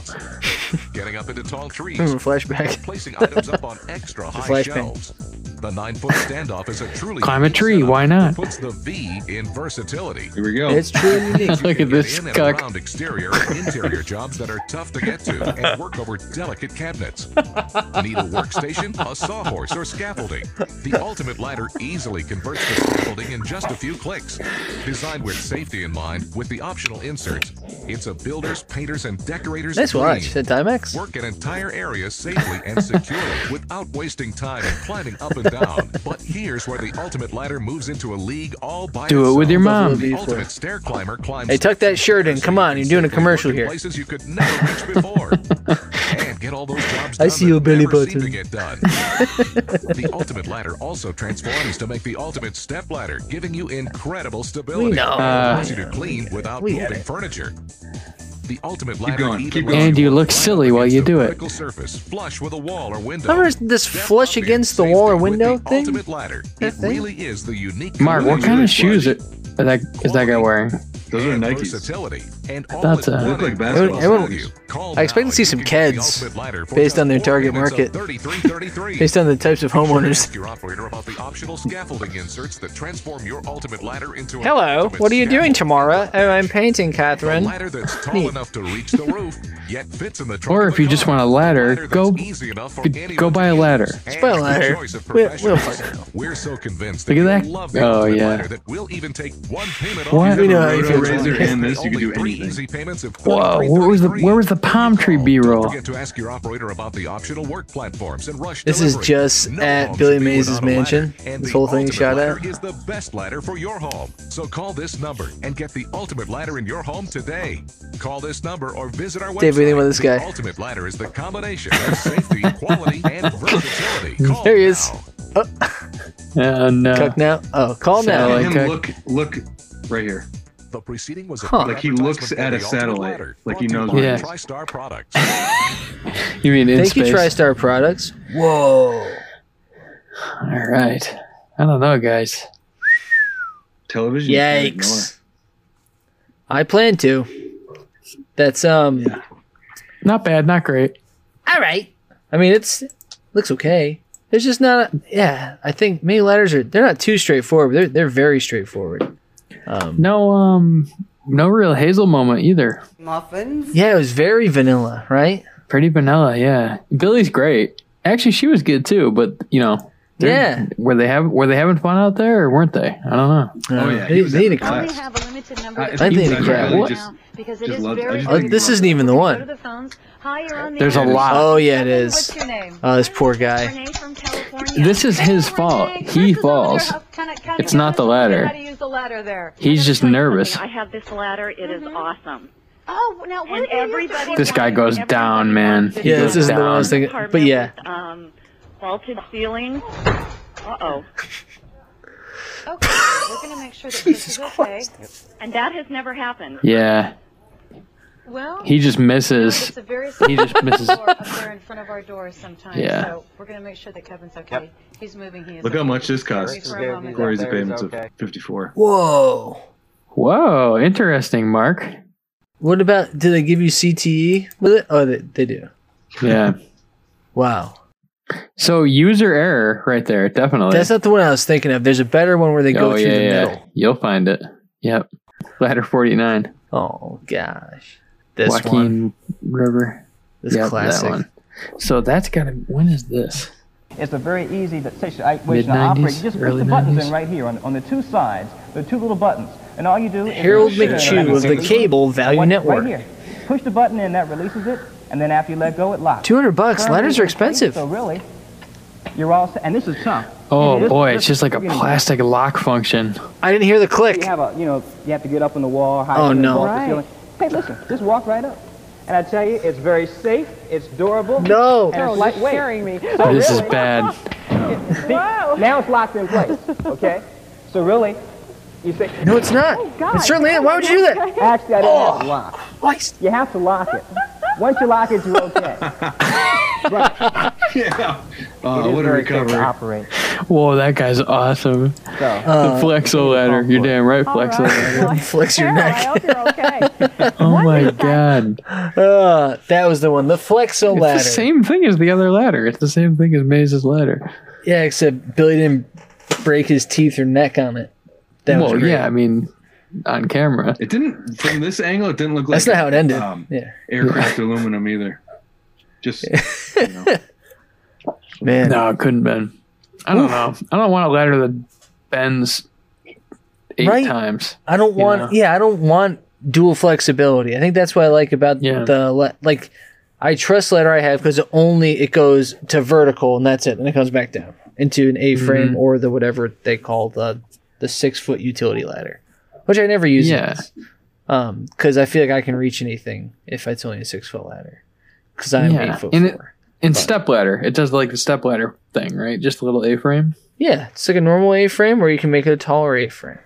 Getting up into tall trees. Hmm, flashback. Placing items up on extra high shelves. The nine-foot standoff is a truly Climb a tree, why not? Puts the V in versatility. Here we go. It's true and unique. Look at this in and cuck. around exterior and interior jobs that are tough to get to and work over delicate cabinets. Need a workstation, a sawhorse, or scaffolding? The Ultimate Ladder easily converts the scaffolding in just a few clicks. Designed with safety in mind, with the optional inserts, it's a builder's, painters, and decorators' Nice dream. watch. That Timex? Work an entire area safely and securely without wasting time and climbing up and down. But here's where the Ultimate Ladder moves into a league all by Do it with your mom. The Ultimate Stair Climber climbs Hey, tuck that shirt in. Come on, you're doing a commercial here. Places you could never reach before. and get all those jobs I done see that Billy belly never seem button. to get done. the Ultimate Ladder also transforms to make the Ultimate Step Ladder, giving you incredible stability. We know. and allows Uh, you to clean without we get moving furniture. The Ultimate Ladder going, keep going. And you look silly while you do it. vertical surface, flush with a wall or window. Remember this Step flush against the wall or window thing? Ultimate Ladder. That It thing? really is the unique. Mark, what kind of shoes are, is that is that guy wearing? Those are Nikes. versatility, and all That's in a- Look like basketball Everyone- value. I expect to see some you can get the Keds Ultimate Ladder for based on their target market. 33.33. Based on the types of Be sure to homeowners. your operator about the optional scaffolding inserts that transform your ultimate ladder into an Hello, what are you doing scaffold. tomorrow? Oh, I'm painting, Catherine. ladder that's tall Neat. enough to reach the roof, yet fits in the trunk Or if you just want a ladder, ladder go easy enough for go buy a ladder. And buy a ladder. We'll- we'll professionals. fucking know. We're so convinced Look at that. Oh, yeah. ladder that we'll even take one payment What? off. We know how you Roto feel. razor Tony. this, you can do Only three easy payments of Whoa, where was the where was the palm tree Don't B-roll? forget to ask your operator about the optional work platforms and rush This is just No at Billy should Mays' mansion. and This whole thing Ultimate shot at. is the best ladder for your home. So call this number and get the ultimate ladder in your home today. Call this number or visit our website. Dave, what do you think about this The guy? ultimate ladder is the combination of safety, quality, and versatility. Call There he is. now. And uh, Cuck now? Oh, call now. Him look, look right here. The preceding was a Huh. Like he looks at a satellite, Ladder, like he brought to knows you by what it TriStar Products. You mean in Thank space? you, TriStar Products. Whoa. All right. I don't know, guys. Television. you can't ignore. Yikes. I plan to. That's um Yeah. Not bad, not great. all right. I mean, it's looks okay. There's just not. Yeah, I think many letters are. They're not too straightforward. They're they're very straightforward. Um, No, um, no real Hazel moment either. Muffins? yeah, it was very vanilla, right? Pretty vanilla, yeah. Billy's great. Actually, she was good too. But you know, Yeah. Were they have were they having fun out there or weren't they? I don't know. Oh yeah, They- he was they having need a a class. blast. have a limited number I- of I think people they crap. right What? now because it just is loved- I very, just Oh, very this isn't even the Go one. To the phones. Hi, you're on the There's a lot. Oh yeah, it is. What's your name? Oh, this poor guy. Renee from California. This is his fault. He Chris is over there. falls. How- can I- can I It's not the ladder. How to use the ladder there. He's just nervous. I have this ladder. It is awesome. Oh, now where And do you use the everybody? This guy goes down, man. He Yeah, this isn't the one I was down. thinking. apartment But yeah, um, vaulted ceilings. Uh oh. Okay, we're gonna make sure that this is okay. And that has never happened. Yeah, Well, he just misses. it's a very He just misses. up there in front of our doors sometimes. Yeah. So we're gonna make sure that Kevin's okay. He's moving. He is. Look how much this costs. Wait for a moment. Corey's payments of fifty-four. Whoa. Whoa, interesting, Mark. What about? Do they give you CTE with it? Oh, they, they do. Yeah. Wow. So user error right there, definitely. That's not the one I was thinking of. There's a better one where they go oh through yeah, the yeah. middle. You'll find it. Yep. Ladder forty nine. Oh gosh. This Joaquin one. River. This Yep, classic. That one. So that's gotta. When is this? It's a very easy situation uh, Mid to operate. 90s, You just push early the buttons 90s. in right here on, on the two sides. There are two little buttons. And all you do is... Harold push it McChew of the here. Cable Value One- Network. Right here. push the button and that releases it, and then after you let go, it locks. 200 bucks. Currently Ladders are expensive. So really, you're all set. And this is tough. Oh This- boy, this it's just like a plastic lock function. I didn't hear the click. You have a, you know, you have to get up on the wall. high Oh, to the no. Wall, to the Right. ceiling. Hey, listen, just walk right up. And I tell you, it's very safe, it's durable, No. and No, it's you're scaring me. So This is really- bad. See, now it's locked in place, okay? So really, you say, No, it's not. Oh, it certainly ain't. Why would you do that? Actually, I didn't have it Oh, locked. Twice. You have to lock it. Once you lock it, you're okay. right. Yeah. It Oh, is what a very safe to recovery. operate. Whoa, that guy's awesome. So, Uh, the flexo ladder. You're damn right, flexo ladder. Flex your Carol, I neck. hope you're okay. Oh my god. Uh, that was the one. The Flexo ladder. It's the same thing as the other ladder. It's the same thing as Mays's ladder. Yeah, except Billy didn't break his teeth or neck on it. That was well, great. yeah, I mean, on camera. It didn't from this angle. It didn't look like That's not how it ended. Um, Yeah. aircraft aluminum either. Just you know. Man. No, it couldn't been. I don't know. I don't want a ladder that bends eight Right? times. I don't want. know? Yeah, I don't want dual flexibility. I think that's what I like about Yeah. the like. I trust ladder I have because it only it goes to vertical and that's it, and it comes back down into an A frame Mhm. or the whatever they call the the six foot utility ladder, which I never use. Yeah. Um, because I feel like I can reach anything if it's only a six foot ladder. Because I'm Yeah. eight foot And it- four. In step ladder, it does like the step ladder thing, right? Just a little A frame. Yeah, it's like a normal A frame, or you can make it a taller A frame.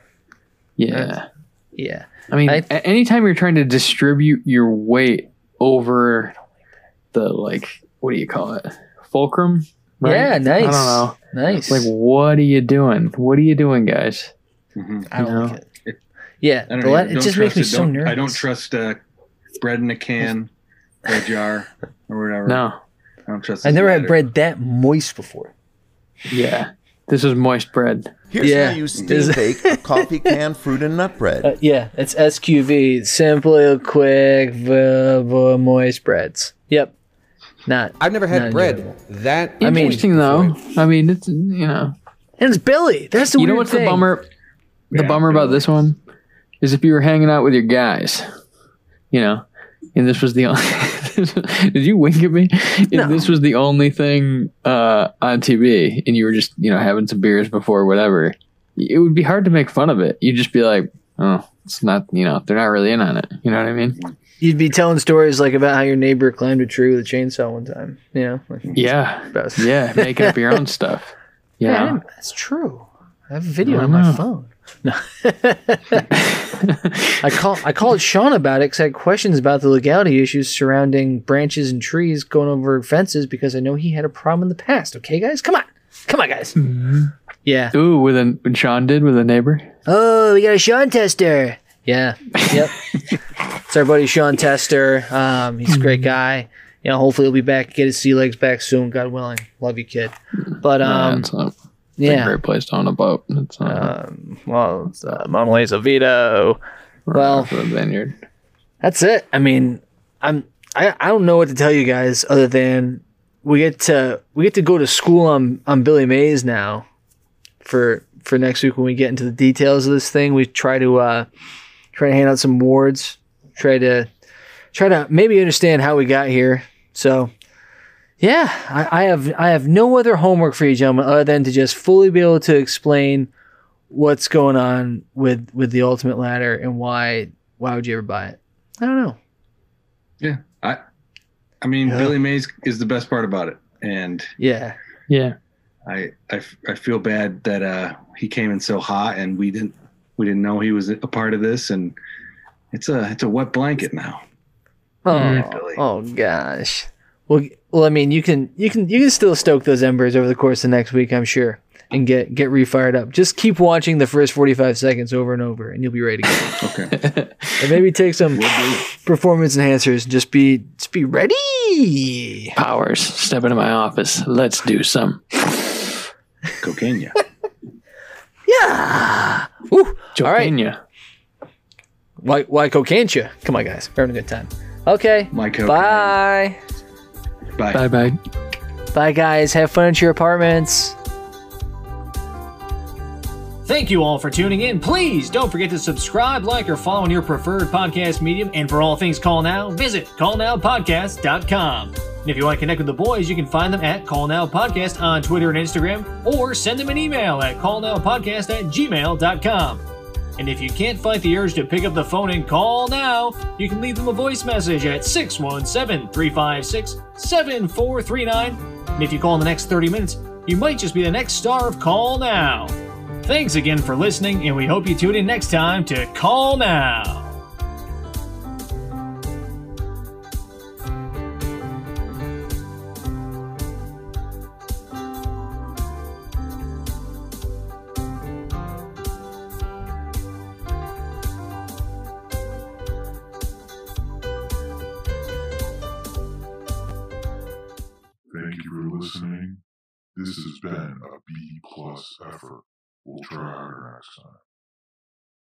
Yeah. Yeah. I mean, I- a- anytime you're trying to distribute your weight over the like, what do you call it? Fulcrum. Right? Yeah, nice. I don't know. Nice. Like, what are you doing? What are you doing, guys? I don't You know? like it. Yeah, I don't the even- la- it just makes trust me it. so Don't- nervous. I don't trust uh, bread in a can, or a jar, or whatever. No. I don't trust. I this never had bread that moist before. Yeah. This is moist bread. Here's Yeah. how you steam Is- bake a coffee can fruit and nut bread. Uh, yeah, it's SQV, simple, quick, v- v- moist breads. Yep. Not. I've never had bread enjoyable. that. I mean- Interesting though. I mean, it's you know. And it's Billy. That's the you know what's thing. the bummer? The Yeah, bummer about this one is if you were hanging out with your guys, you know, and this was the only. did you wink at me? If No. this was the only thing uh, on TV, and you were just you know having some beers before whatever, it would be hard to make fun of it. You'd just be like, oh, it's not you know they're not really in on it. You know what I mean? You'd be telling stories like about how your neighbor climbed a tree with a chainsaw one time. You know? Like, Yeah, yeah, making up your own stuff. Yeah, know? that's true. I have a video on my phone. No. I call I called Sean about it because I had questions about the legality issues surrounding branches and trees going over fences because I know he had a problem in the past. Okay, guys, come on, come on, guys. Yeah. Ooh, with a when Sean did with a neighbor. Oh, we got a Sean Tester. Yeah. Yep. it's our buddy Sean Tester. Um, he's a great guy. You know, hopefully he'll be back, get his sea legs back soon, God willing. Love you, kid. But um, it's a yeah. great place to own a boat. It's uh, um, well, it's uh, Mona Lisa Vito. Well, for the vineyard. That's it. I mean, I'm I, I don't know what to tell you guys other than we get to we get to go to school on on Billy Mays now for for next week when we get into the details of this thing. We try to uh try to hand out some awards, try to try to maybe understand how we got here. So yeah, I, I have I have no other homework for you gentlemen other than to just fully be able to explain what's going on with with the ultimate ladder and why why would you ever buy it? I don't know. Yeah, I. I mean, Billy Mays is the best part about it, and Yeah. Yeah. I, I, I feel bad that uh, he came in so hot and we didn't we didn't know he was a part of this and it's a it's a wet blanket now. Oh, oh gosh. Well, well, I mean, you can you can you can still stoke those embers over the course of next week, I'm sure, and get get refired up. Just keep watching the first 45 seconds over and over, and you'll be ready to go. Okay. and maybe take some performance enhancers. And just be just be ready. Powers, step into my office. Let's do some cocaine. Yeah. Yeah. Woo. All right. Cocaine-ya. Why why cocaine you? Come on, guys. We're having a good time. Okay. My cocaine. Bye. Bye. Bye bye. Bye, guys. Have fun at your apartments. Thank you all for tuning in. Please don't forget to subscribe, like, or follow on your preferred podcast medium. And for all things Call Now, visit callnowpodcast.com. And if you want to connect with the boys, you can find them at Call Now Podcast on Twitter and Instagram, or send them an email at callnowpodcast at gmail.com. And if you can't fight the urge to pick up the phone and call now, you can leave them a voice message at 617 356 7439. And if you call in the next 30 minutes, you might just be the next star of Call Now. Thanks again for listening, and we hope you tune in next time to Call Now. This has been a B plus effort. We'll try harder next time.